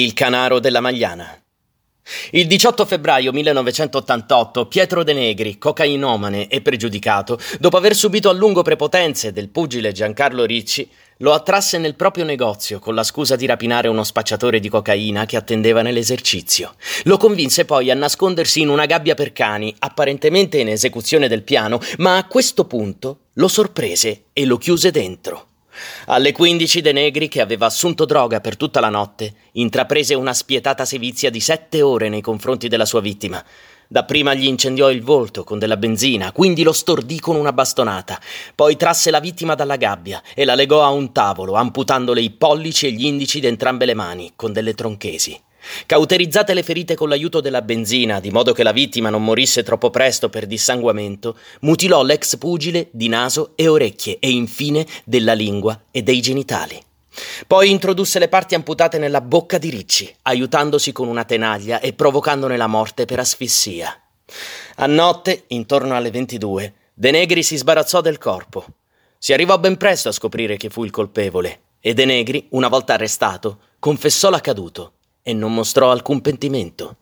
Il canaro della Magliana. Il 18 febbraio 1988 Pietro De Negri, cocainomane e pregiudicato, dopo aver subito a lungo prepotenze del pugile Giancarlo Ricci, lo attrasse nel proprio negozio con la scusa di rapinare uno spacciatore di cocaina che attendeva nell'esercizio. Lo convinse poi a nascondersi in una gabbia per cani, apparentemente in esecuzione del piano, ma a questo punto lo sorprese e lo chiuse dentro. Alle 15 De Negri, che aveva assunto droga per tutta la notte, intraprese una spietata sevizia di sette ore nei confronti della sua vittima. Dapprima gli incendiò il volto con della benzina, quindi lo stordì con una bastonata. Poi trasse la vittima dalla gabbia e la legò a un tavolo, amputandole i pollici e gli indici di entrambe le mani con delle tronchesi. Cauterizzate le ferite con l'aiuto della benzina, di modo che la vittima non morisse troppo presto per dissanguamento, mutilò l'ex pugile di naso e orecchie e infine della lingua e dei genitali. Poi introdusse le parti amputate nella bocca di Ricci, aiutandosi con una tenaglia e provocandone la morte per asfissia. A notte, intorno alle 22, De Negri si sbarazzò del corpo. Si arrivò ben presto a scoprire che fu il colpevole e De Negri, una volta arrestato, confessò l'accaduto e non mostrò alcun pentimento.